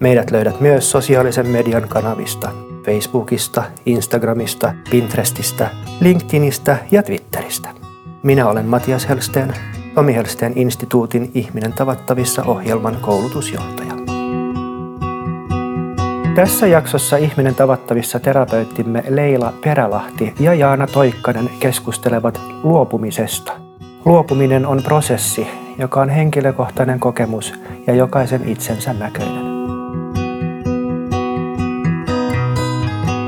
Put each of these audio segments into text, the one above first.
Meidät löydät myös sosiaalisen median kanavista, Facebookista, Instagramista, Pinterestistä, LinkedInistä ja Twitteristä. Minä olen Matias Helsteen, Tomi Helsteen instituutin Ihminen tavattavissa ohjelman koulutusjohtaja. Tässä jaksossa Ihminen tavattavissa terapeuttimme Leila Perälahti ja Jaana Toikkanen keskustelevat luopumisesta. Luopuminen on prosessi, joka on henkilökohtainen kokemus ja jokaisen itsensä näköinen.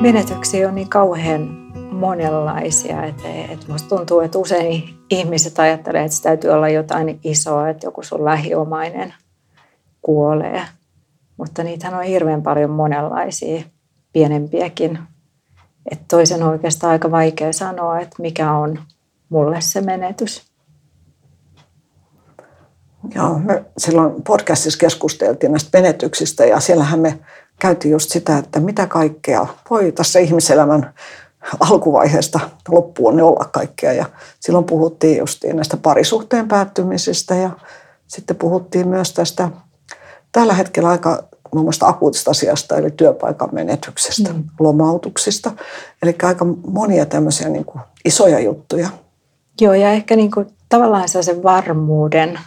Menetyksiä on niin kauhean monenlaisia, että, että musta tuntuu, että usein ihmiset ajattelee, että se täytyy olla jotain isoa, että joku sun lähiomainen kuolee. Mutta niitähän on hirveän paljon monenlaisia, pienempiäkin. Että toisen on oikeastaan aika vaikea sanoa, että mikä on mulle se menetys. Joo, me silloin podcastissa keskusteltiin näistä menetyksistä ja siellähän me käytiin just sitä, että mitä kaikkea voi tässä ihmiselämän alkuvaiheesta loppuun olla kaikkea. Ja silloin puhuttiin just näistä parisuhteen päättymisistä ja sitten puhuttiin myös tästä tällä hetkellä aika muun muassa akuutista asiasta, eli työpaikan menetyksestä, mm. lomautuksista. Eli aika monia tämmöisiä niin kuin isoja juttuja. Joo, ja ehkä niin kuin tavallaan se varmuuden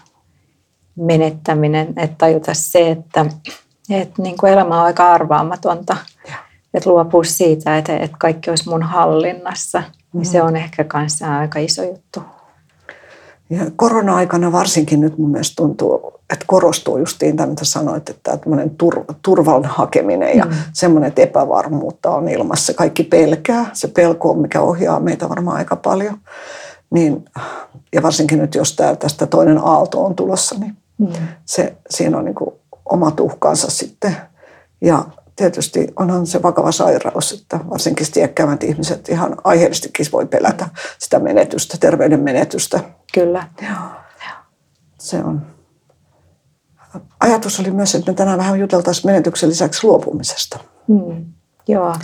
menettäminen, että tajuta se, että että niin kuin elämä on aika arvaamatonta. Ja. Että luopua siitä, että, että kaikki olisi mun hallinnassa, mm niin se mm. on ehkä kanssa aika iso juttu. Ja korona-aikana varsinkin nyt mun mielestä tuntuu, että korostuu justiin tämä, mitä sanoit, että tämmöinen tur, turvan hakeminen ja mm. semmoinen, että epävarmuutta on ilmassa. Kaikki pelkää. Se pelko on, mikä ohjaa meitä varmaan aika paljon. Niin, ja varsinkin nyt, jos tää, tästä toinen aalto on tulossa, niin mm. se, siinä on niin kuin omat uhkansa sitten. Ja tietysti onhan se vakava sairaus, että varsinkin iäkkäämmät ihmiset ihan aiheellisestikin voi pelätä sitä menetystä, terveyden menetystä. Kyllä. Joo. Se on. Ajatus oli myös, että me tänään vähän juteltaisiin menetyksen lisäksi luopumisesta. Hmm. Joo.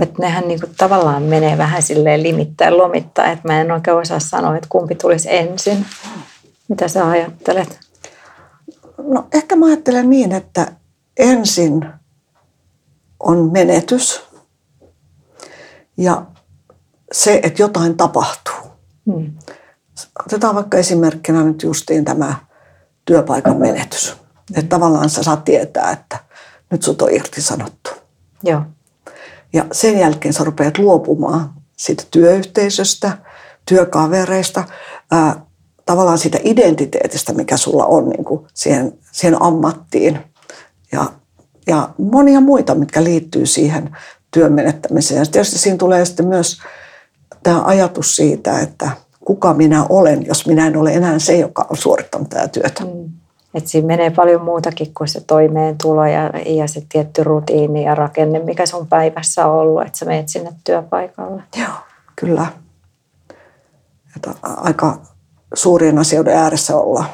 Että nehän niinku tavallaan menee vähän silleen limittäin lomittaa, että mä en oikein osaa sanoa, että kumpi tulisi ensin. Mitä sä ajattelet? No ehkä mä ajattelen niin, että ensin on menetys ja se, että jotain tapahtuu. Hmm. Otetaan vaikka esimerkkinä nyt justiin tämä työpaikan menetys. Että tavallaan sä saat tietää, että nyt sut on irtisanottu. Joo. Ja sen jälkeen sä rupeat luopumaan siitä työyhteisöstä, työkavereista, ää, tavallaan siitä identiteetistä, mikä sulla on niin kuin siihen, siihen ammattiin. Ja, ja monia muita, mitkä liittyy siihen työn menettämiseen. Ja tietysti siinä tulee sitten myös tämä ajatus siitä, että kuka minä olen, jos minä en ole enää se, joka on suorittanut tätä työtä. Mm. Et siinä menee paljon muutakin kuin se toimeentulo ja, ja se tietty rutiini ja rakenne, mikä sun päivässä on ollut, että sä menet sinne työpaikalle. Joo, kyllä. Että aika suurien asioiden ääressä olla.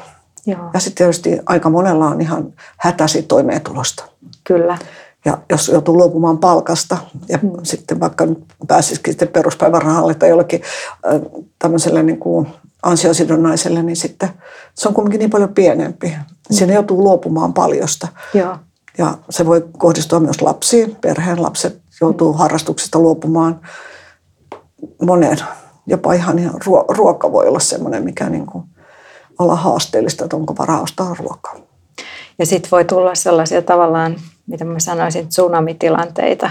Joo. Ja sitten tietysti aika monella on ihan hätäsi toimeentulosta. Kyllä. Ja jos joutuu luopumaan palkasta ja mm. sitten vaikka pääsisikin sitten peruspäivärahalle tai jollekin äh, tämmöiselle niin kuin ansiosidonnaiselle, niin sitten se on kuitenkin niin paljon pienempi. Mm. Siinä joutuu luopumaan paljosta. Joo. Ja se voi kohdistua myös lapsiin. Perheen lapset joutuu mm. harrastuksista luopumaan monen jopa ihan, ihan ruoka voi olla semmoinen, mikä niin kuin olla haasteellista, että onko varaa ostaa ruokaa. Ja sitten voi tulla sellaisia tavallaan, mitä mä sanoisin, tsunamitilanteita,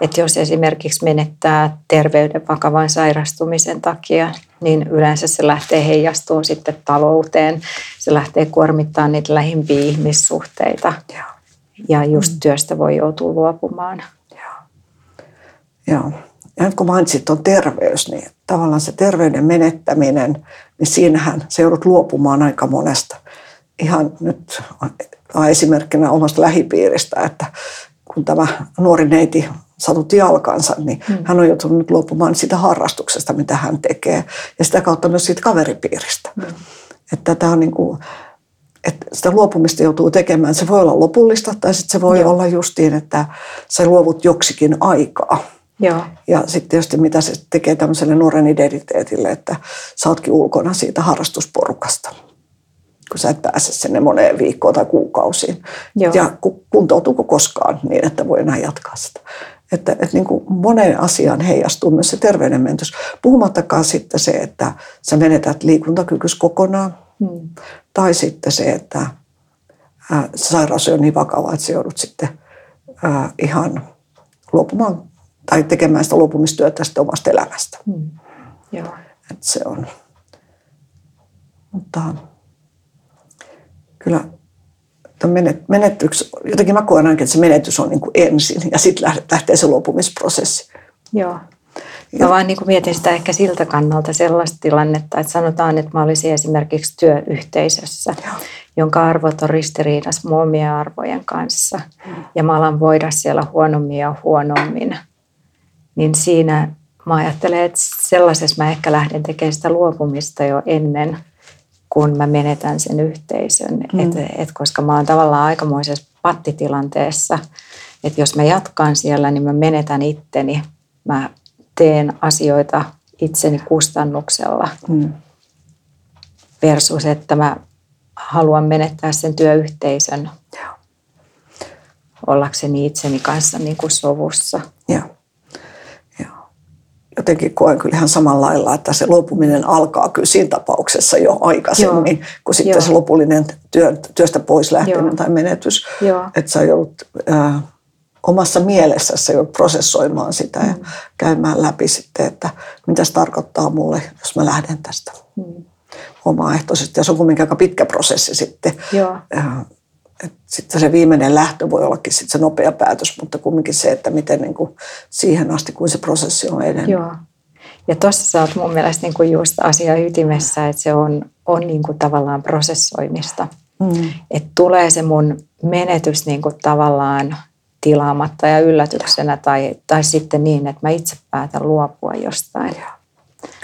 että jos esimerkiksi menettää terveyden vakavan sairastumisen takia, niin yleensä se lähtee heijastumaan sitten talouteen. Se lähtee kuormittamaan niitä lähimpiä ihmissuhteita. Ja just mm. työstä voi joutua luopumaan. Joo. Joo. Ja nyt kun mainitsit tuon terveys, niin tavallaan se terveyden menettäminen, niin siinähän se joudut luopumaan aika monesta. Ihan nyt esimerkkinä omasta lähipiiristä, että kun tämä nuori neiti satutti jalkansa, niin hmm. hän on joutunut luopumaan sitä harrastuksesta, mitä hän tekee. Ja sitä kautta myös siitä kaveripiiristä. Hmm. Että tämä on niin kuin, että sitä luopumista joutuu tekemään. Se voi olla lopullista tai sitten se voi Joo. olla justiin, että sä luovut joksikin aikaa. Joo. Ja sitten tietysti mitä se tekee tämmöiselle nuoren identiteetille, että sä ootkin ulkona siitä harrastusporukasta kun sä et pääse sinne moneen viikkoon tai kuukausiin. Joo. Ja kuntoutuuko koskaan niin, että voi enää jatkaa sitä. Että, että niin kuin moneen asiaan heijastuu myös se terveydenmentys. Puhumattakaan sitten se, että sä menetät liikuntakykys kokonaan. Hmm. Tai sitten se, että ää, sairaus on niin vakava, että sä joudut sitten ää, ihan luopumaan tai tekemään sitä luopumistyötä sitten omasta elämästä. Hmm. Joo. Että se on. Mutta kyllä menetyks, jotenkin mä koen ainakin, että se menetys on niin kuin ensin ja sitten lähtee se luopumisprosessi. Joo. Mä vaan niin kuin mietin sitä ehkä siltä kannalta sellaista tilannetta, että sanotaan, että mä olisin esimerkiksi työyhteisössä, Joo. jonka arvot on ristiriidassa omien arvojen kanssa mm. ja mä alan voida siellä huonommin ja huonommin. Niin siinä mä ajattelen, että sellaisessa mä ehkä lähden tekemään sitä luopumista jo ennen – kun mä menetän sen yhteisön. Mm. Et, et koska mä oon tavallaan aikamoisessa pattitilanteessa, että jos mä jatkan siellä, niin mä menetän itteni. Mä teen asioita itseni kustannuksella mm. versus, että mä haluan menettää sen työyhteisön Joo. ollakseni itseni kanssa niin kuin sovussa. Joo jotenkin koen kyllä ihan samalla lailla, että se luopuminen alkaa kyllä siinä tapauksessa jo aikaisemmin, Joo. kuin sitten Joo. se lopullinen työ, työstä pois lähteminen Joo. tai menetys. Joo. Että sä joudut äh, omassa mielessäsi joudut prosessoimaan sitä mm. ja käymään läpi sitten, että mitä se tarkoittaa mulle, jos mä lähden tästä. Mm. Omaehtoisesti. Ja se on kuitenkin aika pitkä prosessi sitten. Joo. Sitten se viimeinen lähtö voi ollakin sitten se nopea päätös, mutta kumminkin se, että miten niin kuin siihen asti, kuin se prosessi on edennyt. Joo. Ja tuossa sä oot mun mielestä niin kuin just asia ytimessä, että se on, on niin kuin tavallaan prosessoimista. Mm. Että tulee se mun menetys niin kuin tavallaan tilaamatta ja yllätyksenä tai, tai sitten niin, että mä itse päätän luopua jostain.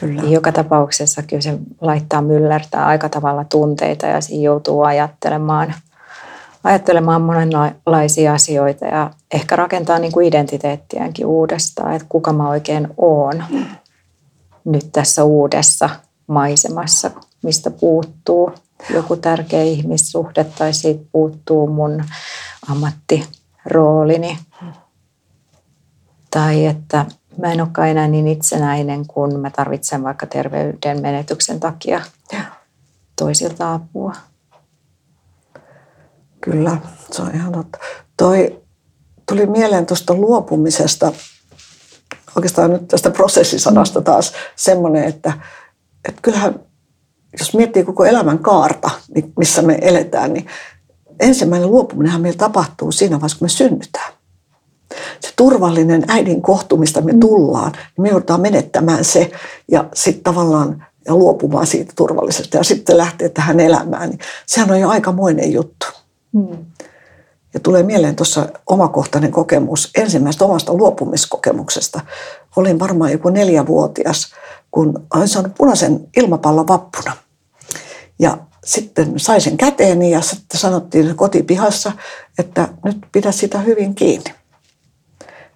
Kyllä. Joka tapauksessa kyllä se laittaa myllertää aika tavalla tunteita ja siinä joutuu ajattelemaan – ajattelemaan monenlaisia asioita ja ehkä rakentaa niin kuin identiteettiäänkin uudestaan, että kuka mä oikein oon nyt tässä uudessa maisemassa, mistä puuttuu joku tärkeä ihmissuhde tai siitä puuttuu mun ammattiroolini. Tai että mä en olekaan enää niin itsenäinen, kun mä tarvitsen vaikka terveyden menetyksen takia toisilta apua. Kyllä, se on ihan totta. Toi tuli mieleen tuosta luopumisesta, oikeastaan nyt tästä prosessisanasta taas semmoinen, että, että kyllähän jos miettii koko elämän kaarta, niin missä me eletään, niin ensimmäinen luopuminenhan meillä tapahtuu siinä vaiheessa, kun me synnytään. Se turvallinen äidin kohtumista me tullaan, niin me joudutaan menettämään se ja sitten tavallaan ja luopumaan siitä turvallisesta ja sitten lähtee tähän elämään. Niin sehän on jo aikamoinen juttu. Hmm. Ja tulee mieleen tuossa omakohtainen kokemus ensimmäistä omasta luopumiskokemuksesta. Olin varmaan joku neljävuotias, kun olin saanut punaisen ilmapallon vappuna. Ja sitten sain sen käteeni ja sitten sanottiin kotipihassa, että nyt pidä sitä hyvin kiinni.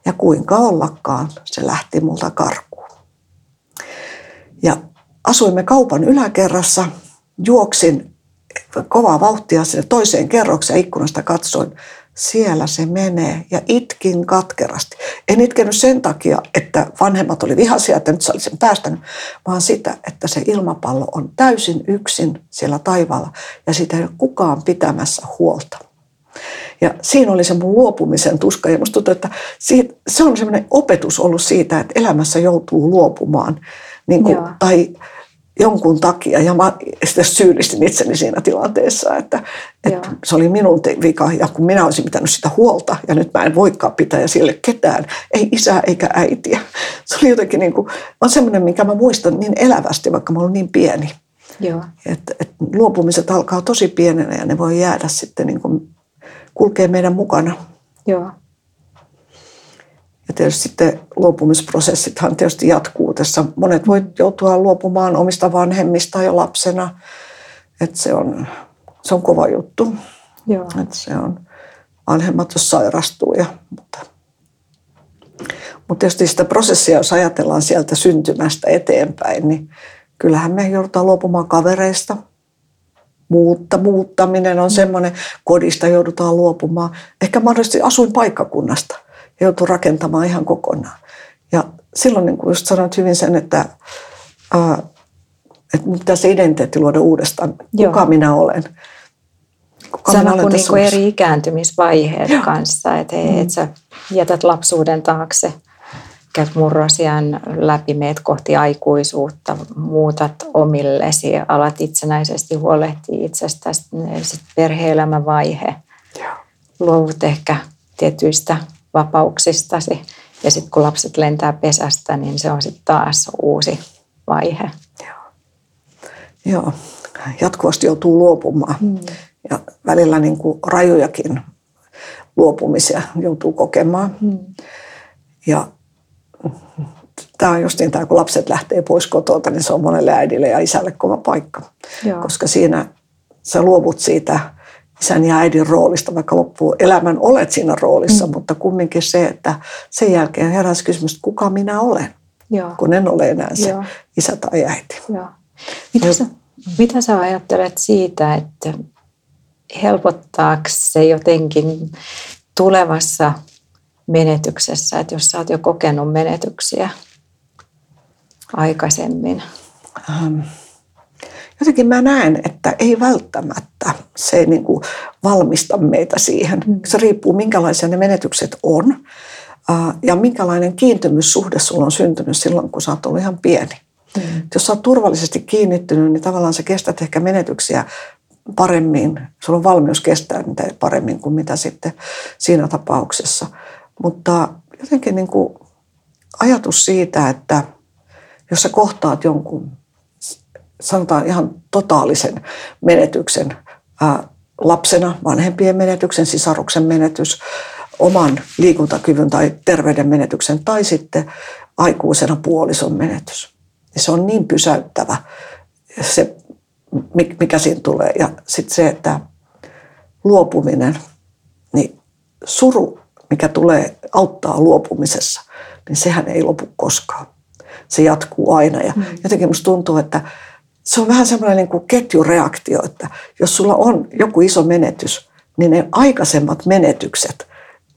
Ja kuinka ollakaan, se lähti multa karkuun. Ja asuimme kaupan yläkerrassa, juoksin kovaa vauhtia sinne toiseen kerrokseen ikkunasta katsoin. Siellä se menee ja itkin katkerasti. En itkenyt sen takia, että vanhemmat oli vihaisia, että nyt sä sen päästänyt, vaan sitä, että se ilmapallo on täysin yksin siellä taivaalla ja sitä ei ole kukaan pitämässä huolta. Ja siinä oli se mun luopumisen tuska. Ja musta tuntuu, että siitä, se on semmoinen opetus ollut siitä, että elämässä joutuu luopumaan. Niin kuin, tai jonkun takia ja mä sitten syyllistin itseni siinä tilanteessa, että, että se oli minun vika ja kun minä olisin pitänyt sitä huolta ja nyt mä en voikaan pitää ja sille ketään, ei isää eikä äitiä. Se oli jotenkin niin kuin, on semmoinen, minkä mä muistan niin elävästi, vaikka mä olen niin pieni. Joo. Että, että luopumiset alkaa tosi pienenä ja ne voi jäädä sitten niin kuin, kulkee meidän mukana. Joo. Ja tietysti sitten luopumisprosessithan tietysti jatkuu tässä. Monet voi joutua luopumaan omista vanhemmista jo lapsena. Että se on, se on kova juttu. Joo. Että se on vanhemmat, jos sairastuu. Ja, mutta, mutta tietysti sitä prosessia, jos ajatellaan sieltä syntymästä eteenpäin, niin kyllähän me joudutaan luopumaan kavereista. Muutta, muuttaminen on semmoinen, kodista joudutaan luopumaan. Ehkä mahdollisesti asuinpaikkakunnasta joutuu rakentamaan ihan kokonaan. Ja silloin niin kuin just sanoit hyvin sen, että, ää, että pitää se identiteetti luoda uudestaan. Joo. Kuka minä olen? Kuka Sama kuin, niin kuin eri ikääntymisvaiheet Joo. kanssa. Että mm. et sä jätät lapsuuden taakse, käyt murrosian läpi, meet kohti aikuisuutta, muutat omillesi, alat itsenäisesti huolehtia itsestäsi, sitten perhe-elämän vaihe. Joo. Luovut ehkä tietyistä vapauksistasi. Ja sitten kun lapset lentää pesästä, niin se on sitten taas uusi vaihe. Joo. Joo. Jatkuvasti joutuu luopumaan. Hmm. Ja välillä niin kuin rajojakin luopumisia joutuu kokemaan. Hmm. Ja tämä on just niin, tämä, kun lapset lähtee pois kotolta, niin se on monelle äidille ja isälle kova paikka. Joo. Koska siinä sä luovut siitä isän ja äidin roolista, vaikka loppuun elämän olet siinä roolissa, mm. mutta kumminkin se, että sen jälkeen heräsi kysymys, että kuka minä olen, Joo. kun en ole enää se Joo. isä tai äiti. Joo. Mitä, sä, mitä sä ajattelet siitä, että helpottaako se jotenkin tulevassa menetyksessä, että jos sä oot jo kokenut menetyksiä aikaisemmin? Ähm jotenkin mä näen, että ei välttämättä se ei niin kuin valmista meitä siihen. Mm. Se riippuu, minkälaisia ne menetykset on ja minkälainen kiintymyssuhde sulla on syntynyt silloin, kun sä oot ollut ihan pieni. Mm. Jos sä oot turvallisesti kiinnittynyt, niin tavallaan sä kestät ehkä menetyksiä paremmin. Sulla on valmius kestää niitä paremmin kuin mitä sitten siinä tapauksessa. Mutta jotenkin niin kuin ajatus siitä, että jos sä kohtaat jonkun sanotaan ihan totaalisen menetyksen ää, lapsena, vanhempien menetyksen, sisaruksen menetys, oman liikuntakyvyn tai terveyden menetyksen tai sitten aikuisena puolison menetys. Ja se on niin pysäyttävä se, mikä siinä tulee. Ja sitten se, että luopuminen, niin suru, mikä tulee auttaa luopumisessa, niin sehän ei lopu koskaan. Se jatkuu aina. Ja mm. jotenkin musta tuntuu, että se on vähän semmoinen niin kuin ketjureaktio, että jos sulla on joku iso menetys, niin ne aikaisemmat menetykset,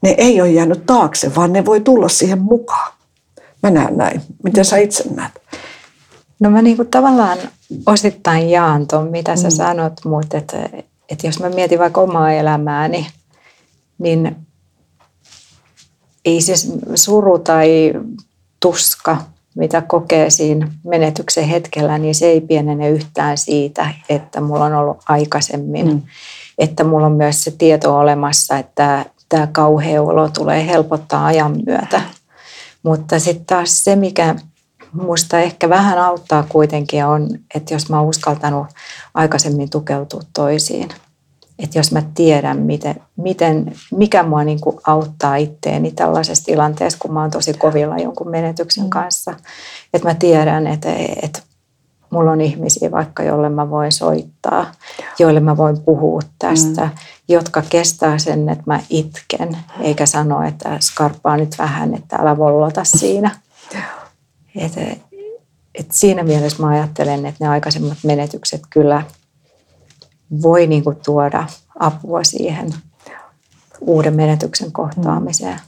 ne ei ole jäänyt taakse, vaan ne voi tulla siihen mukaan. Mä näen näin. Miten sä itse näet? No mä niin kuin tavallaan osittain jaan tuon, mitä sä mm. sanot, mutta että, että jos mä mietin vaikka omaa elämääni, niin ei siis suru tai tuska mitä kokee siinä menetyksen hetkellä, niin se ei pienene yhtään siitä, että mulla on ollut aikaisemmin. Mm. Että mulla on myös se tieto olemassa, että tämä kauhea olo tulee helpottaa ajan myötä. Mutta sitten taas se, mikä musta ehkä vähän auttaa kuitenkin on, että jos mä oon uskaltanut aikaisemmin tukeutua toisiin – että jos mä tiedän, miten, miten, mikä mua niin kuin auttaa itteeni tällaisessa tilanteessa, kun mä oon tosi kovilla jonkun menetyksen mm. kanssa, että mä tiedän, että, että mulla on ihmisiä vaikka, joille mä voin soittaa, joille mä voin puhua tästä, mm. jotka kestää sen, että mä itken, eikä sano, että skarppaa nyt vähän, että älä vollota siinä. Et, et siinä mielessä mä ajattelen, että ne aikaisemmat menetykset kyllä – voi niin kuin tuoda apua siihen uuden menetyksen kohtaamiseen.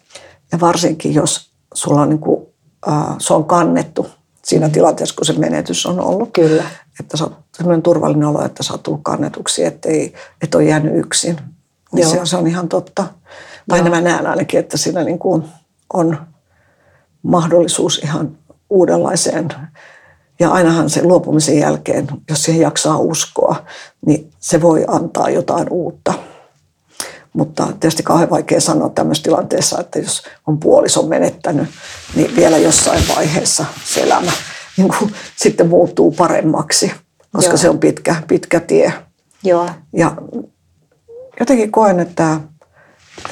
Ja varsinkin, jos sulla on, niin kuin, äh, se on kannettu siinä tilanteessa, kun se menetys on ollut. Kyllä. Että sä oot sellainen turvallinen olo, että sä oot tullut kannetuksi, että ei, et ole jäänyt yksin. Niin se, se on ihan totta. Tai mä näen ainakin, että siinä niin kuin on mahdollisuus ihan uudenlaiseen ja ainahan se luopumisen jälkeen, jos siihen jaksaa uskoa, niin se voi antaa jotain uutta. Mutta tietysti kauhean vaikea sanoa tämmöisessä tilanteessa, että jos on puolison menettänyt, niin vielä jossain vaiheessa se elämä niin kuin sitten muuttuu paremmaksi, koska Joo. se on pitkä, pitkä tie. Joo. Ja jotenkin koen, että,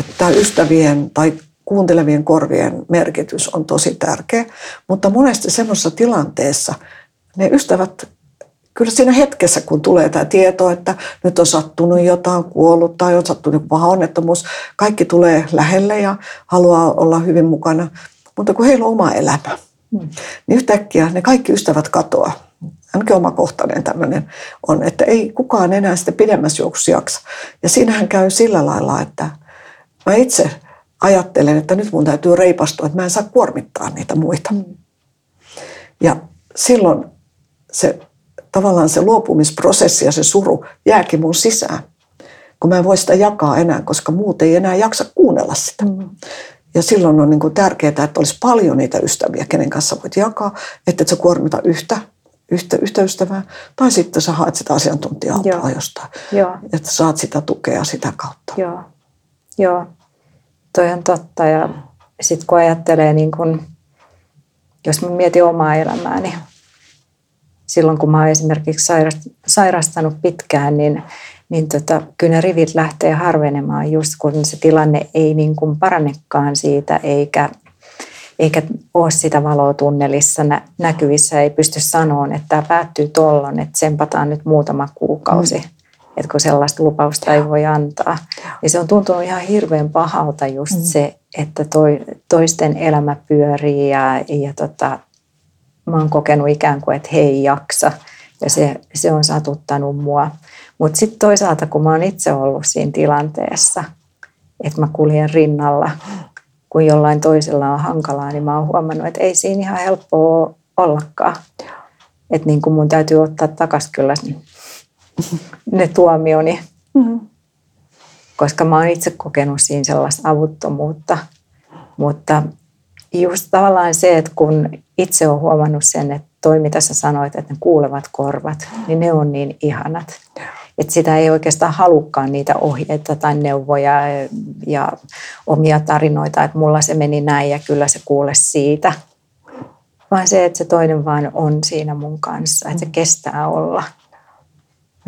että ystävien tai kuuntelevien korvien merkitys on tosi tärkeä, mutta monesti semmoisessa tilanteessa ne ystävät kyllä siinä hetkessä, kun tulee tämä tieto, että nyt on sattunut jotain, kuollut tai on sattunut paha onnettomuus, kaikki tulee lähelle ja haluaa olla hyvin mukana. Mutta kun heillä on oma elämä, mm. niin yhtäkkiä ne kaikki ystävät katoaa. Ainakin omakohtainen tämmöinen on, että ei kukaan enää sitten pidemmässä juoksussa jaksa. Ja siinähän käy sillä lailla, että mä itse ajattelen, että nyt mun täytyy reipastua, että mä en saa kuormittaa niitä muita. Mm. Ja silloin se tavallaan se luopumisprosessi ja se suru jääkin mun sisään, kun mä en voi sitä jakaa enää, koska muut ei enää jaksa kuunnella sitä. Mm. Ja silloin on niin kuin tärkeää, että olisi paljon niitä ystäviä, kenen kanssa voit jakaa, että et sä kuormita yhtä, yhtä, yhtä ystävää, tai sitten sä haet sitä asiantuntijaa jostain, Joo. että saat sitä tukea sitä kautta. Joo, Joo. toi on totta. Ja sitten kun ajattelee, niin kun, jos mä mietin omaa elämääni, niin silloin kun mä oon esimerkiksi sairastanut pitkään, niin, niin tota, kyllä ne rivit lähtee harvenemaan just kun se tilanne ei niin kuin parannekaan siitä eikä, eikä ole sitä valoa tunnelissa nä- näkyvissä, ei pysty sanoa, että tämä päättyy tollon, että sempataan nyt muutama kuukausi. Mm. Että kun sellaista lupausta ei voi antaa. Ja se on tuntunut ihan hirveän pahalta just mm. se, että toi, toisten elämä pyörii ja, ja tota, mä oon kokenut ikään kuin, että he ei jaksa ja se, se on satuttanut mua. Mutta sitten toisaalta, kun mä oon itse ollut siinä tilanteessa, että mä kuljen rinnalla, kun jollain toisella on hankalaa, niin mä oon huomannut, että ei siinä ihan helppoa ollakaan. Että niin kuin mun täytyy ottaa takaisin kyllä ne tuomioni, mm-hmm. koska mä oon itse kokenut siinä sellaista avuttomuutta. Mutta just tavallaan se, että kun itse olen huomannut sen, että toi mitä sä sanoit, että ne kuulevat korvat, niin ne on niin ihanat. Että sitä ei oikeastaan halukkaan niitä ohjeita tai neuvoja ja omia tarinoita, että mulla se meni näin ja kyllä se kuule siitä. Vaan se, että se toinen vaan on siinä mun kanssa, että se kestää olla.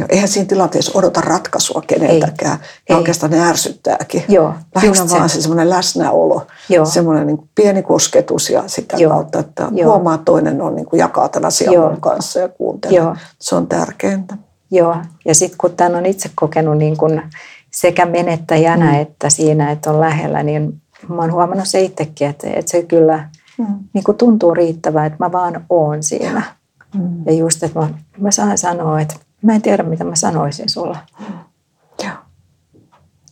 Joo, eihän siinä tilanteessa odota ratkaisua keneltäkään. Ei, ja ei. oikeastaan ne ärsyttääkin. Joo, Lähinnä vaan se, se semmoinen läsnäolo, Joo. semmoinen niin pieni kosketus ja sitä Joo. kautta, että Joo. huomaa, että toinen on niin kuin jakaa tämän asian Joo. kanssa ja kuuntelee. Joo. Se on tärkeintä. Joo, ja sitten kun tämän on itse kokenut niin kuin sekä menettäjänä mm. että siinä, että on lähellä, niin mä oon huomannut se itsekin, että, että se kyllä mm. niin kuin tuntuu riittävää, että mä vaan oon siinä. Mm. Ja just, että mä, mä saan sanoa, että Mä en tiedä, mitä mä sanoisin sulla. Joo.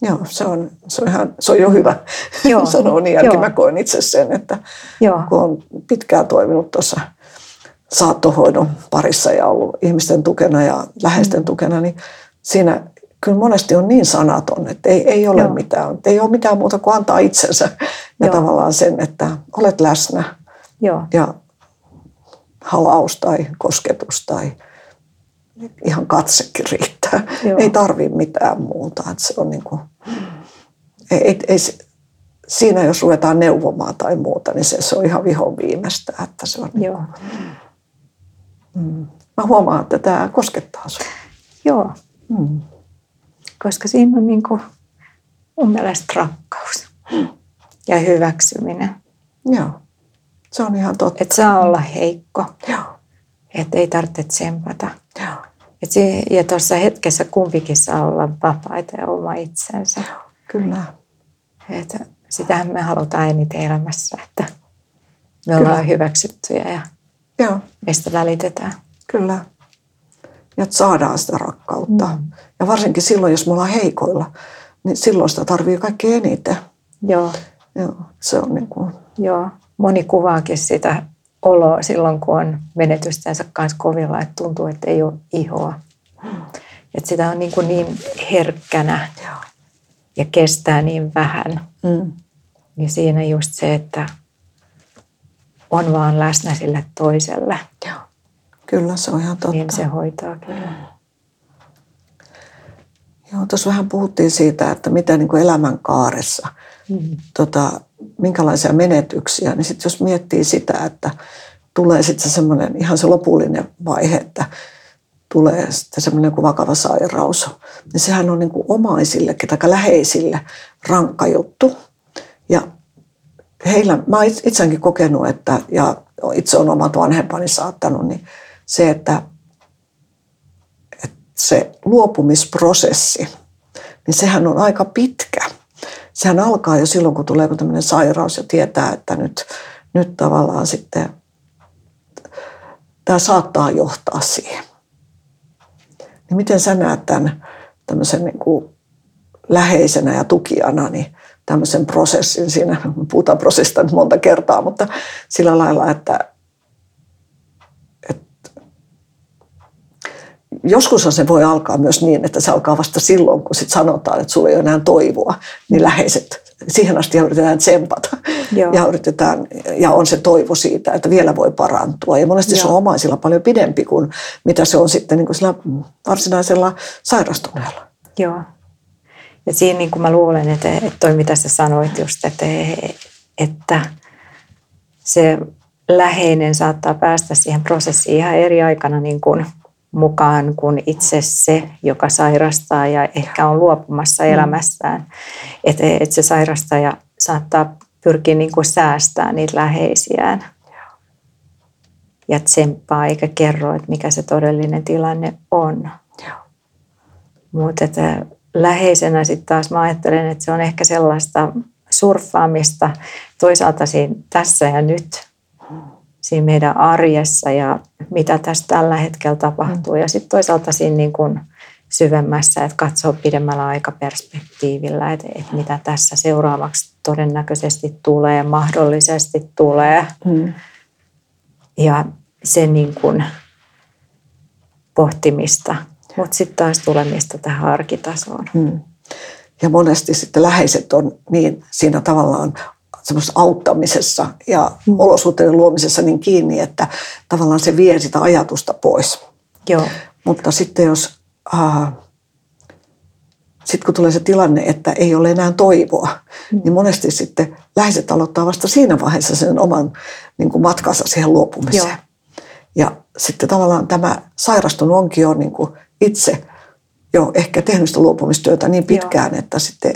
Joo, se on, se on, ihan, se on jo hyvä Joo. sanoa niin. Jälkeen mä koen itse sen, että Joo. kun on pitkään toiminut tuossa saattohoidon parissa ja ollut ihmisten tukena ja läheisten mm. tukena, niin siinä kyllä monesti on niin sanaton, että ei, ei ole Joo. mitään. Ei ole mitään muuta kuin antaa itsensä ja Joo. tavallaan sen, että olet läsnä Joo. ja halaus tai kosketus tai ihan katsekin riittää. Joo. Ei tarvi mitään muuta. Että se on niin kuin, ei, ei, ei, siinä jos ruvetaan neuvomaan tai muuta, niin se, se on ihan vihon viimeistä. Että se on niin Joo. Mm. Mä huomaan, että tämä koskettaa sinua. Joo. Mm. Koska siinä on niin kuin mun mielestä rakkaus ja hyväksyminen. Joo. Se on ihan totta. Että saa olla heikko. Joo. Että ei tarvitse tsempata. Et se, ja tuossa hetkessä kumpikin saa olla vapaita ja oma itsensä. Kyllä. Että sitähän me halutaan eniten elämässä, että me Kyllä. ollaan hyväksyttyjä ja Joo. meistä välitetään. Kyllä. Ja että saadaan sitä rakkautta. Mm. Ja varsinkin silloin, jos me ollaan heikoilla, niin silloin sitä tarvii kaikki eniten. Joo. Joo, se on niin kuin... Joo, moni kuvaakin sitä olo silloin, kun on menetystänsä kanssa kovilla, että tuntuu, että ei ole ihoa. Että sitä on niin, kuin niin herkkänä ja kestää niin vähän. Mm. Ja siinä just se, että on vaan läsnä sille toiselle. Joo. Kyllä, se on ihan totta. Niin se hoitaa kyllä. Joo, tuossa vähän puhuttiin siitä, että mitä niin kuin elämänkaaressa, mm. tota, minkälaisia menetyksiä, niin sitten jos miettii sitä, että tulee sitten se semmoinen ihan se lopullinen vaihe, että tulee sitten semmoinen kuin vakava sairaus, niin sehän on niin kuin omaisillekin tai läheisille rankka juttu. Ja heillä, mä oon itseäänkin kokenut, että, ja itse on omat vanhempani saattanut, niin se, että, että se luopumisprosessi, niin sehän on aika pitkä. Sehän alkaa jo silloin, kun tulee tämmöinen sairaus ja tietää, että nyt, nyt tavallaan sitten tämä saattaa johtaa siihen. Niin miten sä näet tämän tämmöisen niin kuin läheisenä ja tukijana, niin tämmöisen prosessin siinä, puhutaan prosessista nyt monta kertaa, mutta sillä lailla, että, joskus se voi alkaa myös niin, että se alkaa vasta silloin, kun sit sanotaan, että sulla ei ole enää toivoa, niin läheiset, siihen asti yritetään tsempata Joo. ja yritetään, ja on se toivo siitä, että vielä voi parantua. Ja monesti Joo. se on omaisilla paljon pidempi kuin mitä se on sitten niin kuin sillä varsinaisella sairastuneella. Joo. Ja siinä niin kuin mä luulen, että, että toi mitä sä sanoit just, että, että se läheinen saattaa päästä siihen prosessiin ihan eri aikana niin kuin mukaan kuin itse se, joka sairastaa ja ehkä on luopumassa mm. elämästään. Että, että se sairastaja saattaa pyrkiä niin kuin säästämään niitä läheisiään ja tsemppaa eikä kerro, että mikä se todellinen tilanne on. Mutta läheisenä sitten taas mä ajattelen, että se on ehkä sellaista surffaamista toisaalta siinä tässä ja nyt siinä meidän arjessa ja mitä tässä tällä hetkellä tapahtuu. Ja sitten toisaalta siinä niin kuin syvemmässä, että katsoo pidemmällä aikaperspektiivillä, että, että mitä tässä seuraavaksi todennäköisesti tulee, mahdollisesti tulee. Mm. Ja sen niin kuin pohtimista mutta sitten taas tulemista tähän arkitasoon. Hmm. Ja monesti sitten läheiset on niin siinä tavallaan semmoisessa auttamisessa ja hmm. olosuhteiden luomisessa niin kiinni, että tavallaan se vie sitä ajatusta pois. Joo. Mutta sitten jos, äh, sitten kun tulee se tilanne, että ei ole enää toivoa, hmm. niin monesti sitten läheiset aloittaa vasta siinä vaiheessa sen oman niin kuin matkansa siihen luopumiseen. Joo. Ja sitten tavallaan tämä sairastunut onkin jo niin kuin itse jo ehkä tehnyt sitä luopumistyötä niin pitkään, Joo. että sitten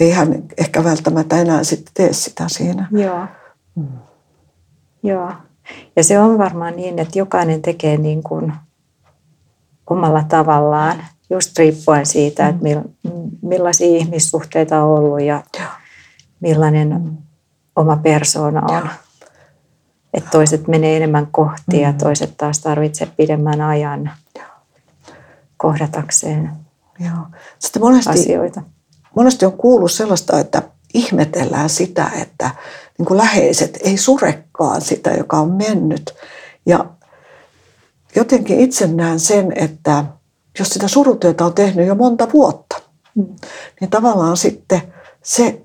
ei hän ehkä välttämättä enää sitten tee sitä siinä. Joo. Hmm. Joo. Ja se on varmaan niin, että jokainen tekee niin kuin omalla tavallaan, just riippuen siitä, että millaisia ihmissuhteita on ollut ja millainen oma persoona on. Että toiset menee enemmän kohti ja toiset taas tarvitsee pidemmän ajan kohdatakseen Joo. Sitten monesti, asioita. Monesti on kuullut sellaista, että ihmetellään sitä, että niin kuin läheiset ei surekkaan sitä, joka on mennyt. Ja jotenkin itse näen sen, että jos sitä surutyötä on tehnyt jo monta vuotta, mm. niin tavallaan sitten se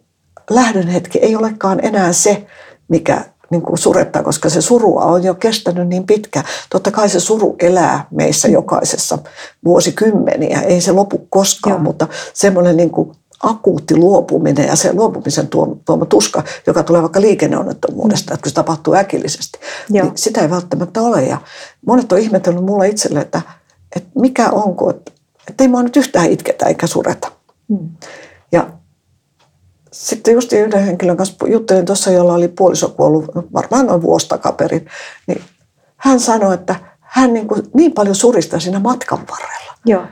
lähdön hetki ei olekaan enää se, mikä niin kuin suretta, koska se surua on jo kestänyt niin pitkä. Totta kai se suru elää meissä mm. jokaisessa vuosikymmeniä, ei se lopu koskaan, Joo. mutta semmoinen niin kuin akuutti luopuminen ja se luopumisen tuoma tuska, joka tulee vaikka liikenneonnettomuudesta, mm. että kun se tapahtuu äkillisesti, Joo. niin sitä ei välttämättä ole. Ja monet on ihmetellyt mulle itselle, että, että mikä onko, että, että ei mua nyt yhtään itketä eikä sureta. Mm. Ja sitten just yhden henkilön kanssa juttelin tuossa, jolla oli puoliso kuollut varmaan noin vuosi takaperin, niin hän sanoi, että hän niin, kuin niin paljon surista siinä matkan varrella. Joo.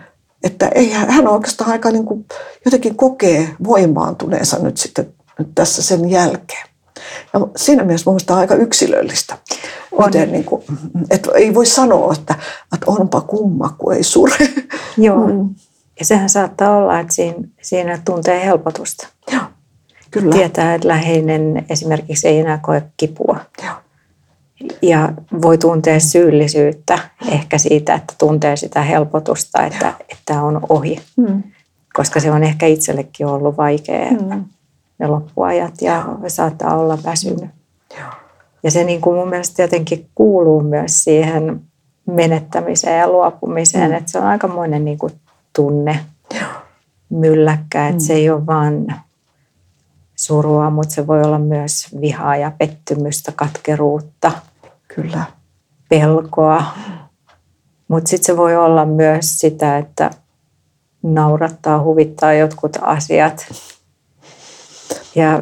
Että ei, hän oikeastaan aika niin kuin jotenkin kokee voimaantuneensa nyt sitten nyt tässä sen jälkeen. Ja siinä mielessä on aika yksilöllistä. Miten, niin kuin, että ei voi sanoa, että, että onpa kumma, kun ei sure. Joo. Mm. Ja sehän saattaa olla, että siinä, siinä tuntee helpotusta. Joo. Kyllä. Tietää, että läheinen esimerkiksi ei enää koe kipua. Joo. Ja voi tuntea syyllisyyttä ehkä siitä, että tuntee sitä helpotusta, että, että on ohi. Mm. Koska se on ehkä itsellekin ollut vaikea mm. ne loppuajat ja Joo. saattaa olla väsynyt. Joo. Ja se niin kuin mun mielestä jotenkin kuuluu myös siihen menettämiseen ja luopumiseen, mm. että se on aikamoinen niin kuin tunne Joo. mylläkkä, että mm. se ei ole vaan surua, mutta se voi olla myös vihaa ja pettymystä, katkeruutta. Kyllä. Pelkoa. Mutta sitten se voi olla myös sitä, että naurattaa, huvittaa jotkut asiat. Ja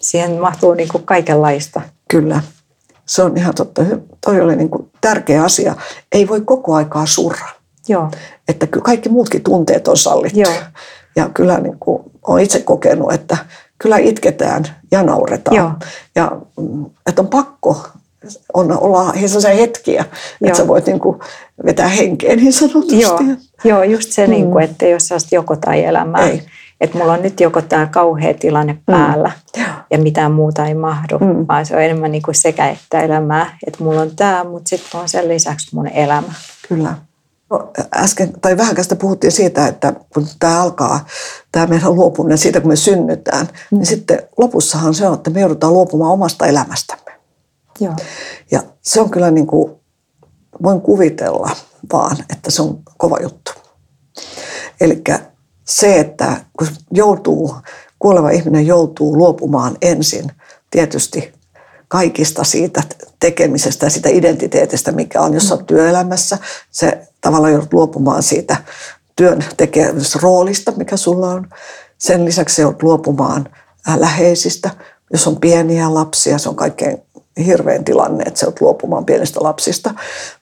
siihen mahtuu niin kuin kaikenlaista. Kyllä. Se on ihan totta. Toi oli niin kuin tärkeä asia. Ei voi koko aikaa surra. Joo. Että kaikki muutkin tunteet on sallittu. Joo. Ja kyllä niin kuin olen itse kokenut, että kyllä itketään ja nauretaan. Joo. Ja mm, että on pakko on, olla sellaisia hetkiä, Joo. että sä voit niin kuin vetää henkeä niin sanotusti. Joo, Joo just se, mm. niin kuin, että jos sä joko tai elämää. Ei. Että mulla on nyt joko tämä kauhea tilanne mm. päällä mm. ja mitään muuta ei mahdu, mm. vaan se on enemmän niin kuin sekä että elämää. Että mulla on tämä, mutta sitten on sen lisäksi mun elämä. Kyllä. No, äsken, tai vähän kästä puhuttiin siitä, että kun tämä alkaa, tämä meidän luopuminen siitä, kun me synnytään, niin mm. niin sitten lopussahan se on, että me joudutaan luopumaan omasta elämästämme. Joo. Ja se on kyllä niin kuin, voin kuvitella vaan, että se on kova juttu. Eli se, että kun joutuu, kuoleva ihminen joutuu luopumaan ensin tietysti kaikista siitä tekemisestä ja siitä identiteetistä, mikä on, jos olet työelämässä. Se tavallaan joudut luopumaan siitä työn roolista, mikä sulla on. Sen lisäksi joudut luopumaan läheisistä. Jos on pieniä lapsia, se on kaikkein hirveän tilanne, että se on luopumaan pienistä lapsista.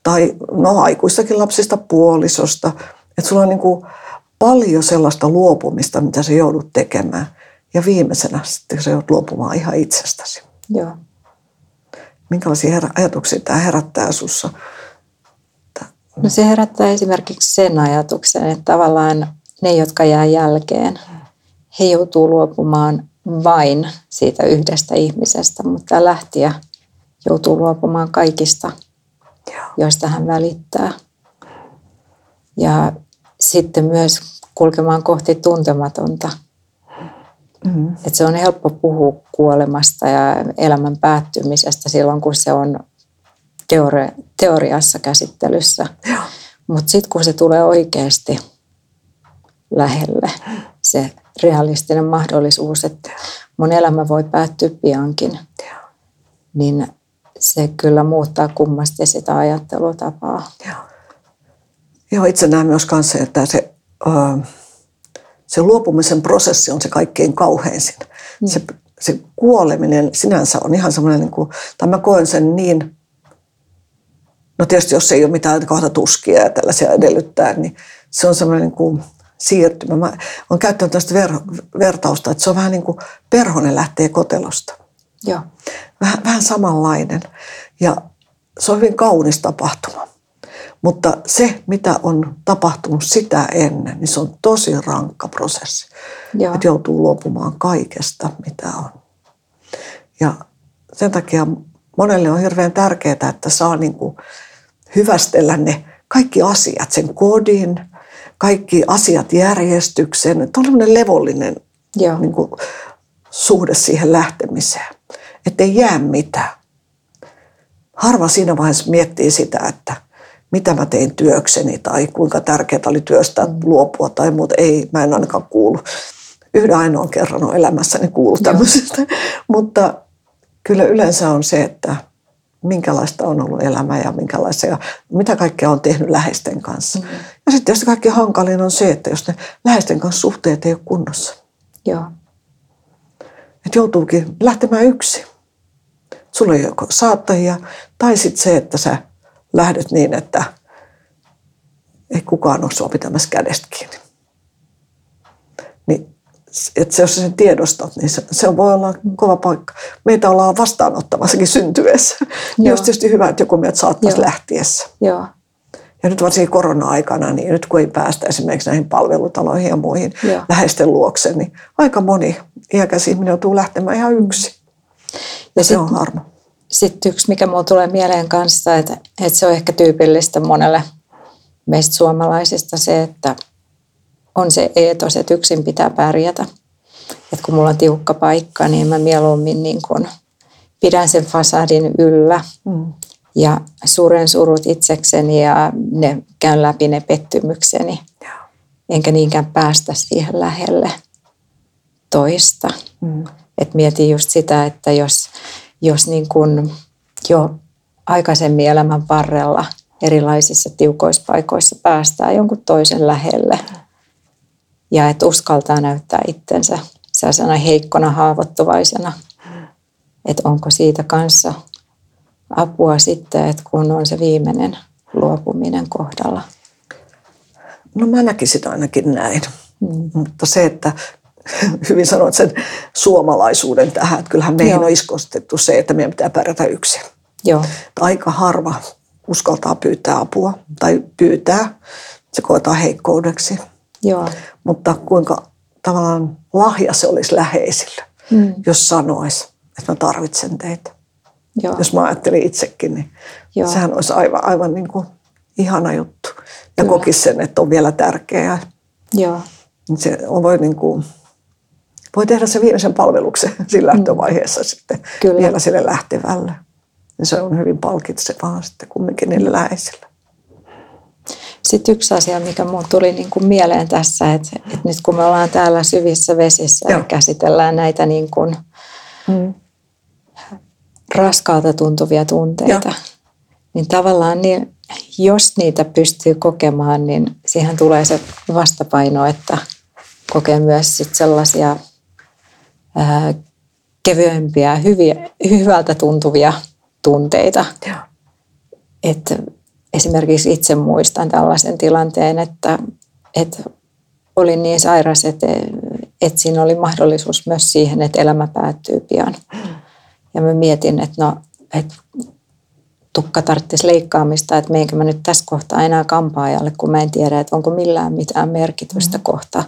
Tai no aikuistakin lapsista, puolisosta. Että sulla on niin kuin paljon sellaista luopumista, mitä sä joudut tekemään. Ja viimeisenä sitten sä joudut luopumaan ihan itsestäsi. Joo. Minkälaisia ajatuksia tämä herättää sussa? No se herättää esimerkiksi sen ajatuksen, että tavallaan ne, jotka jää jälkeen, he joutuu luopumaan vain siitä yhdestä ihmisestä, mutta lähtiä joutuu luopumaan kaikista, joista hän välittää. Ja sitten myös kulkemaan kohti tuntematonta. Mm-hmm. Että se on helppo puhua kuolemasta ja elämän päättymisestä silloin, kun se on teori- teoriassa käsittelyssä. Mutta sitten kun se tulee oikeasti lähelle, se realistinen mahdollisuus, että mun elämä voi päättyä piankin, niin se kyllä muuttaa kummasti sitä ajattelutapaa. Joo, Joo itse näen myös kanssa, että se, se luopumisen prosessi on se kaikkein kauheinsin. Mm. Se, se kuoleminen sinänsä on ihan semmoinen, niin kuin, tai mä koen sen niin, no tietysti jos ei ole mitään kohta tuskia ja tällaisia edellyttää, niin se on semmoinen niin kuin siirtymä. Mä olen käyttänyt tästä ver, vertausta, että se on vähän niin kuin perhonen lähtee kotelosta. Joo. Vähän, vähän samanlainen. Ja se on hyvin kaunis tapahtuma. Mutta se, mitä on tapahtunut sitä ennen, niin se on tosi rankka prosessi. Joo. Että joutuu luopumaan kaikesta, mitä on. Ja sen takia monelle on hirveän tärkeää, että saa niin kuin hyvästellä ne kaikki asiat, sen kodin, kaikki asiat järjestyksen. Sellainen levollinen Joo. Niin kuin, suhde siihen lähtemiseen. Että ei jää mitään. Harva siinä vaiheessa miettii sitä, että mitä mä tein työkseni tai kuinka tärkeää oli työstä mm. luopua tai muuta. Ei, mä en ainakaan kuulu. Yhden ainoan kerran on elämässäni kuulu tämmöisestä. Mutta kyllä yleensä on se, että minkälaista on ollut elämä ja minkälaista ja mitä kaikkea on tehnyt läheisten kanssa. Mm. Ja sitten jos kaikki hankalin on se, että jos ne läheisten kanssa suhteet ei ole kunnossa. Joo. Että joutuukin lähtemään yksin. Sulla ei joko saattajia tai sitten se, että sä lähdet niin, että ei kukaan ole sua pitämässä kädestä kiinni. Että se, jos sen tiedostat, niin se, se voi olla kova paikka. Meitä ollaan vastaanottamassakin syntyessä. Niin olisi tietysti hyvä, että joku meidät saattaisi Joo. lähtiessä. Joo. Ja nyt varsinkin korona-aikana, niin nyt kun ei päästä esimerkiksi näihin palvelutaloihin ja muihin Joo. läheisten luokse, niin aika moni iäkäs ihminen joutuu lähtemään ihan yksin. Ja, ja se sit, on harmo. Sitten yksi, mikä mulle tulee mieleen kanssa, että, että se on ehkä tyypillistä monelle meistä suomalaisista se, että on se eetos, että yksin pitää pärjätä. Että kun mulla on tiukka paikka, niin mä mieluummin niin kun pidän sen fasadin yllä mm. ja suren surut itsekseni ja ne käyn läpi ne pettymykseni. Enkä niinkään päästä siihen lähelle toista. Mm. Et mietin just sitä, että jos, jos niin kun jo aikaisemmin elämän varrella erilaisissa tiukoissa paikoissa päästään jonkun toisen lähelle ja että uskaltaa näyttää itsensä sellaisena heikkona, haavoittuvaisena, että onko siitä kanssa apua sitten, että kun on se viimeinen luopuminen kohdalla. No mä näkisin ainakin näin. Mm. Mutta se, että hyvin sanoit sen suomalaisuuden tähän, että kyllähän meihin Joo. on iskostettu se, että meidän pitää pärjätä yksin. Joo. Aika harva uskaltaa pyytää apua tai pyytää. Se koetaan heikkoudeksi. Joo. Mutta kuinka tavallaan lahja se olisi läheisillä, mm. jos sanoisi, että mä tarvitsen teitä. Joo. Jos mä ajattelin itsekin, niin Joo. sehän olisi aivan, aivan niin kuin ihana juttu. Ja kokisi sen, että on vielä tärkeää. Joo. Se on voi, niin kuin, voi tehdä se viimeisen palveluksen siinä mm. lähtövaiheessa mm. sitten Kyllä. vielä sille lähtevälle. Ja se on hyvin palkitsevaa sitten kumminkin niille läheisille. Sitten yksi asia, mikä mun tuli niin kuin mieleen tässä, että, että nyt kun me ollaan täällä syvissä vesissä Joo. ja käsitellään näitä niin kuin mm. raskaalta tuntuvia tunteita, Joo. niin tavallaan niin, jos niitä pystyy kokemaan, niin siihen tulee se vastapaino, että kokee myös sit sellaisia ää, kevyempiä, hyviä, hyvältä tuntuvia tunteita. Joo. Että esimerkiksi itse muistan tällaisen tilanteen, että, että olin niin sairas, että, että siinä oli mahdollisuus myös siihen, että elämä päättyy pian. Ja mä mietin, että no, että tukka tarvitsisi leikkaamista, että meinkö mä nyt tässä kohtaa enää kampaajalle, kun mä en tiedä, että onko millään mitään merkitystä mm. kohta.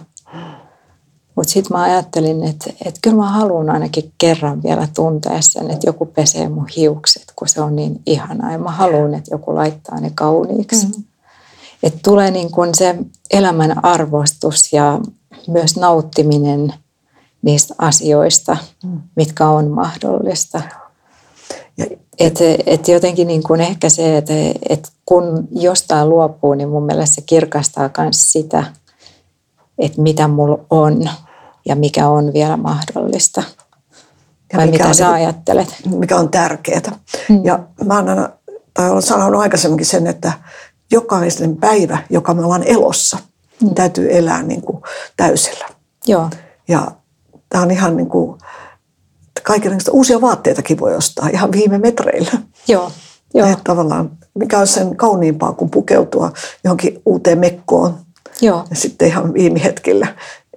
Mutta sitten mä ajattelin, että, että kyllä mä haluan ainakin kerran vielä tuntea sen, että joku pesee mun hiukset, kun se on niin ihanaa. Ja mä haluan, että joku laittaa ne kauniiksi. Mm. Että tulee niin kuin se elämän arvostus ja myös nauttiminen niistä asioista, mm. mitkä on mahdollista. Että et jotenkin niin kuin ehkä se, että et kun jostain luopuu, niin mun mielestä se kirkastaa myös sitä, että mitä mulla on ja mikä on vielä mahdollista. Ja Vai mitä on, sä niinku- ajattelet? Mikä on tärkeää. Mm. Ja mä aina, tai olen sanonut aikaisemminkin sen, että jokaisen päivä, joka me ollaan elossa, mm. täytyy elää niin kuin täysillä. Joo. Ja tämä on ihan niin kuin, kaikenlaista uusia vaatteitakin voi ostaa ihan viime metreillä. Joo. Joo. Että tavallaan, mikä on sen kauniimpaa kuin pukeutua johonkin uuteen mekkoon. Joo. Ja sitten ihan viime hetkellä.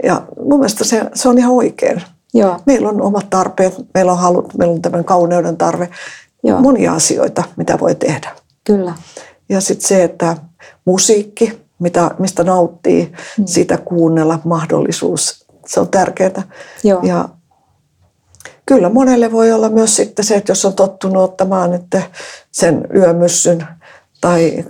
Ja mun mielestä se, se on ihan oikein. Joo. Meillä on omat tarpeet, meillä on halut, meillä on tämän kauneuden tarve. Joo. Monia asioita, mitä voi tehdä. Kyllä. Ja sitten se, että musiikki, mitä, mistä nauttii, mm. siitä kuunnella mahdollisuus, se on tärkeää. Joo. Ja kyllä monelle voi olla myös sitten se, että jos on tottunut ottamaan että sen yömyssyn tai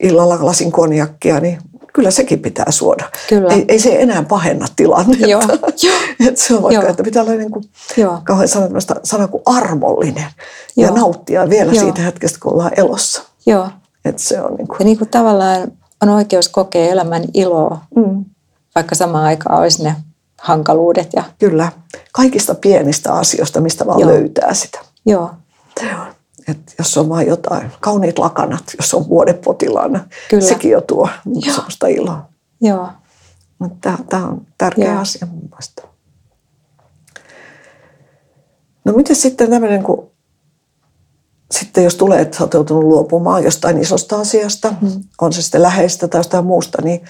illalla lasin konjakkia, niin kyllä sekin pitää suoda. Kyllä. Ei, ei se enää pahenna tilannetta. Joo. että se on vaikka, Joo. että pitää olla niin kuin, Joo. kauhean sana, sana kuin armollinen Joo. ja nauttia vielä Joo. siitä hetkestä, kun ollaan elossa. Joo. Että se on niin kuin... Ja niin kuin tavallaan on oikeus kokea elämän iloa, mm. vaikka samaan aikaan olisi ne hankaluudet. Ja... Kyllä. Kaikista pienistä asioista, mistä vaan Joo. löytää sitä. Joo. Joo. Et jos on vain jotain, kauniit lakanat, jos on vuodepotilaana, Kyllä. sekin jo tuo niin sellaista iloa. Joo. Tämä on tärkeä Joo. asia mun mielestä. No miten sitten tämmöinen, kun sitten jos tulee, että olet joutunut luopumaan jostain isosta asiasta, hmm. on se sitten läheistä tai jostain muusta, niin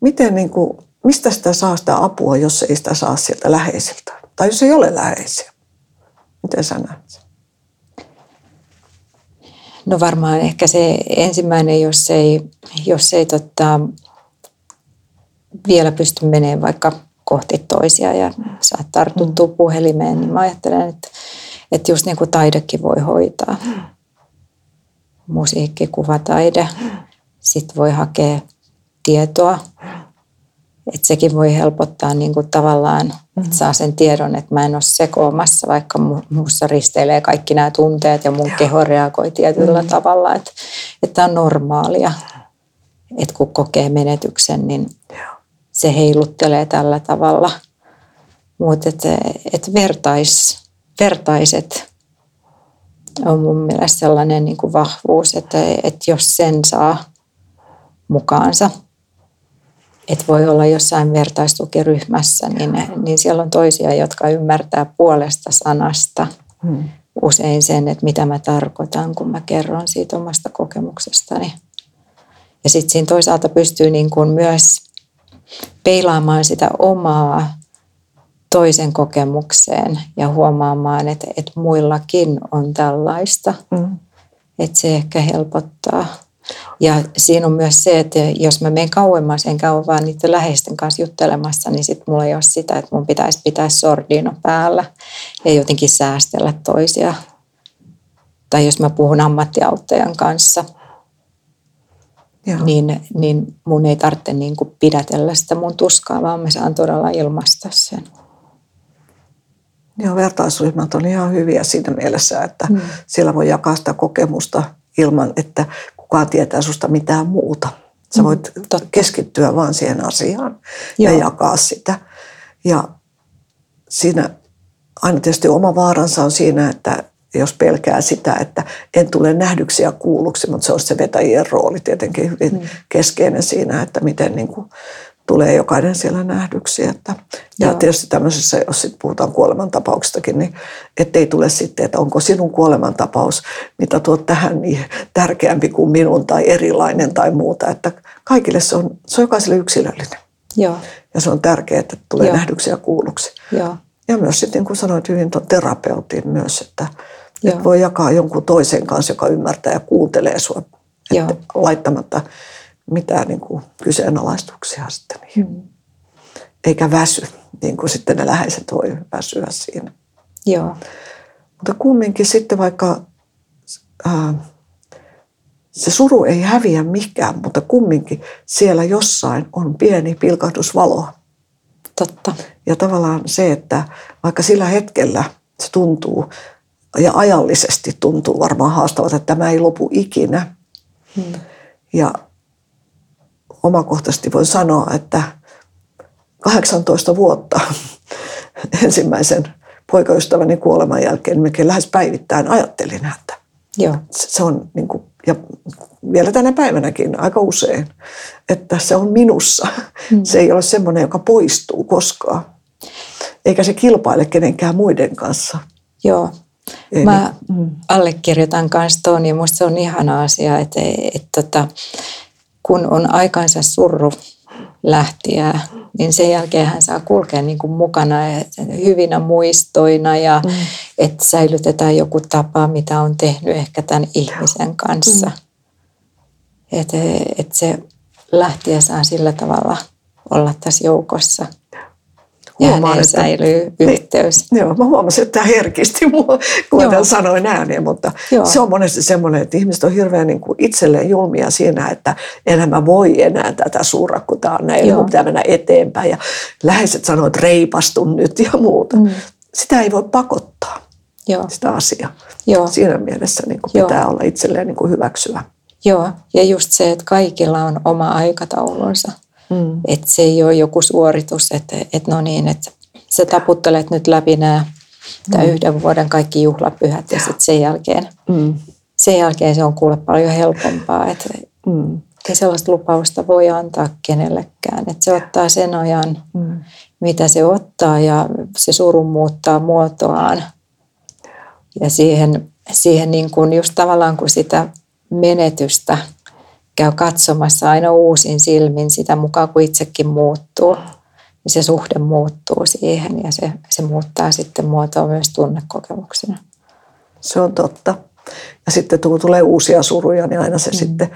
miten niin kuin, mistä sitä saa sitä apua, jos ei sitä saa sieltä läheisiltä? Tai jos ei ole läheisiä? Miten sä näet sen? No varmaan ehkä se ensimmäinen, jos ei, jos ei tota, vielä pysty menemään vaikka kohti toisia ja saat tartuttua mm. puhelimeen, niin mä ajattelen, että, että just niin kuin taidekin voi hoitaa. Musiikki, kuvataide. Sitten voi hakea tietoa että sekin voi helpottaa niin kuin tavallaan, että mm-hmm. saa sen tiedon, että mä en ole sekoamassa, vaikka muussa risteilee kaikki nämä tunteet ja mun Joo. keho reagoi tietyllä mm. tavalla, että, että on normaalia, että kun kokee menetyksen, niin Joo. se heiluttelee tällä tavalla. Mutta että et vertais, vertaiset on mun mielestä sellainen niin kuin vahvuus, että, että jos sen saa mukaansa – että voi olla jossain vertaistukiryhmässä, niin, niin siellä on toisia, jotka ymmärtää puolesta sanasta hmm. usein sen, että mitä mä tarkoitan, kun mä kerron siitä omasta kokemuksestani. Ja sitten siinä toisaalta pystyy niin kuin myös peilaamaan sitä omaa toisen kokemukseen ja huomaamaan, että, että muillakin on tällaista. Mm. Että se ehkä helpottaa. Ja siinä on myös se, että jos mä menen kauemmas, enkä ole vaan niiden läheisten kanssa juttelemassa, niin sitten mulla ei ole sitä, että mun pitäisi pitää sordino päällä ja jotenkin säästellä toisia. Tai jos mä puhun ammattiauttajan kanssa, niin, niin mun ei tarvitse niin kuin pidätellä sitä mun tuskaa, vaan mä saan todella ilmaista sen. Joo, vertaisryhmät on ihan hyviä siinä mielessä, että mm. siellä voi jakaa sitä kokemusta ilman, että kukaan tietää susta mitään muuta. Sä mm, voit mm, keskittyä vaan siihen asiaan Joo. ja jakaa sitä. Ja siinä aina tietysti oma vaaransa on siinä, että jos pelkää sitä, että en tule nähdyksi ja kuulluksi, mutta se on se vetäjien rooli tietenkin hyvin mm. keskeinen siinä, että miten niin kuin tulee jokainen siellä nähdyksi. Että, ja Joo. tietysti tämmöisessä, jos sit puhutaan kuolemantapauksistakin, niin ettei tule sitten, että onko sinun kuolemantapaus, mitä tuot tähän, niin tärkeämpi kuin minun tai erilainen tai muuta. Että kaikille se on, se on jokaiselle yksilöllinen. Joo. Ja se on tärkeää, että tulee Joo. nähdyksi ja kuulluksi. Joo. Ja myös sitten, niin kuin sanoit hyvin tuon terapeutin myös, että, että voi jakaa jonkun toisen kanssa, joka ymmärtää ja kuuntelee sinua. Että laittamatta mitään niin kuin kyseenalaistuksia sitten niihin. Mm. Eikä väsy, niin kuin sitten ne läheiset voi väsyä siinä. Joo. Mutta kumminkin sitten vaikka ää, se suru ei häviä mikään, mutta kumminkin siellä jossain on pieni pilkahdus valoa. Totta. Ja tavallaan se, että vaikka sillä hetkellä se tuntuu ja ajallisesti tuntuu varmaan haastavalta, että tämä ei lopu ikinä. Hmm. Ja omakohtaisesti voin sanoa, että 18 vuotta ensimmäisen poikaystäväni kuoleman jälkeen melkein lähes päivittäin ajattelin häntä. Joo. Se on niin kuin, ja vielä tänä päivänäkin aika usein, että se on minussa. Mm. Se ei ole semmoinen, joka poistuu koskaan. Eikä se kilpaile kenenkään muiden kanssa. Joo. Eli, Mä mm. allekirjoitan kanssa tuon ja minusta se on ihana asia, että, että, että tota, kun on aikansa surru lähtiä, niin sen jälkeen hän saa kulkea niin kuin mukana hyvinä muistoina ja mm. että säilytetään joku tapa, mitä on tehnyt ehkä tämän ihmisen kanssa. Mm. Että et se lähtiä saa sillä tavalla olla tässä joukossa huomaan, että säilyy niin, yhteys. Niin, joo, mä huomasin, että tämä herkisti mua, kun joo. mä sanoin ääneen, mutta joo. se on monesti semmoinen, että ihmiset on hirveän niin kuin itselleen julmia siinä, että enää mä voi enää tätä suurra, kun tämä on näin, mun pitää mennä eteenpäin ja läheiset sanoo, että reipastun nyt ja muuta. Mm. Sitä ei voi pakottaa, joo. sitä asiaa. Joo. Siinä mielessä niin kuin pitää joo. olla itselleen niin kuin hyväksyvä. Joo, ja just se, että kaikilla on oma aikataulunsa. Mm. Että se ei ole joku suoritus, että, että no niin, että sä taputtelet nyt läpi nämä mm. yhden vuoden kaikki juhlapyhät ja sitten sen jälkeen, mm. sen jälkeen se on kuule paljon helpompaa. Että mm. Ei sellaista lupausta voi antaa kenellekään. Että se ottaa sen ajan, mm. mitä se ottaa ja se suru muuttaa muotoaan. Ja siihen, siihen niin kuin just tavallaan kun sitä menetystä – käy katsomassa aina uusin silmin sitä mukaan, kun itsekin muuttuu. Niin se suhde muuttuu siihen ja se, se muuttaa sitten muotoa myös tunnekokemuksena. Se on totta. Ja sitten kun tulee uusia suruja, niin aina se mm. sitten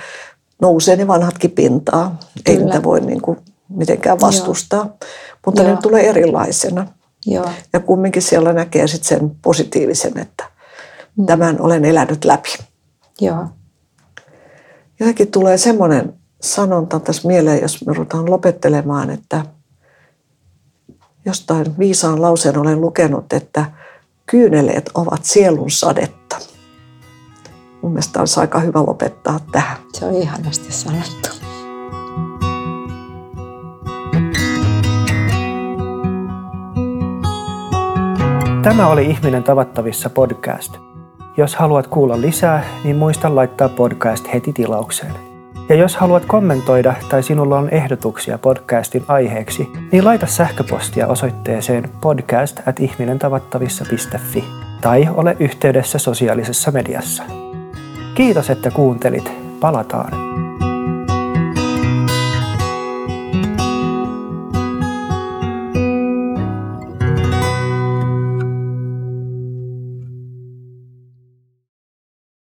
nousee ne vanhatkin pintaa. Ei niitä voi niin kuin mitenkään vastustaa, Joo. mutta Joo. ne tulee erilaisena. Joo. Ja kumminkin siellä näkee sitten sen positiivisen, että mm. tämän olen elänyt läpi. Joo jotenkin tulee semmoinen sanonta tässä mieleen, jos me ruvetaan lopettelemaan, että jostain viisaan lauseen olen lukenut, että kyyneleet ovat sielun sadetta. Mun mielestä olisi aika hyvä lopettaa tähän. Se on ihanasti sanottu. Tämä oli Ihminen tavattavissa podcast – jos haluat kuulla lisää, niin muista laittaa podcast heti tilaukseen. Ja jos haluat kommentoida tai sinulla on ehdotuksia podcastin aiheeksi, niin laita sähköpostia osoitteeseen podcast at ihminentavattavissa.fi. tai ole yhteydessä sosiaalisessa mediassa. Kiitos, että kuuntelit. Palataan.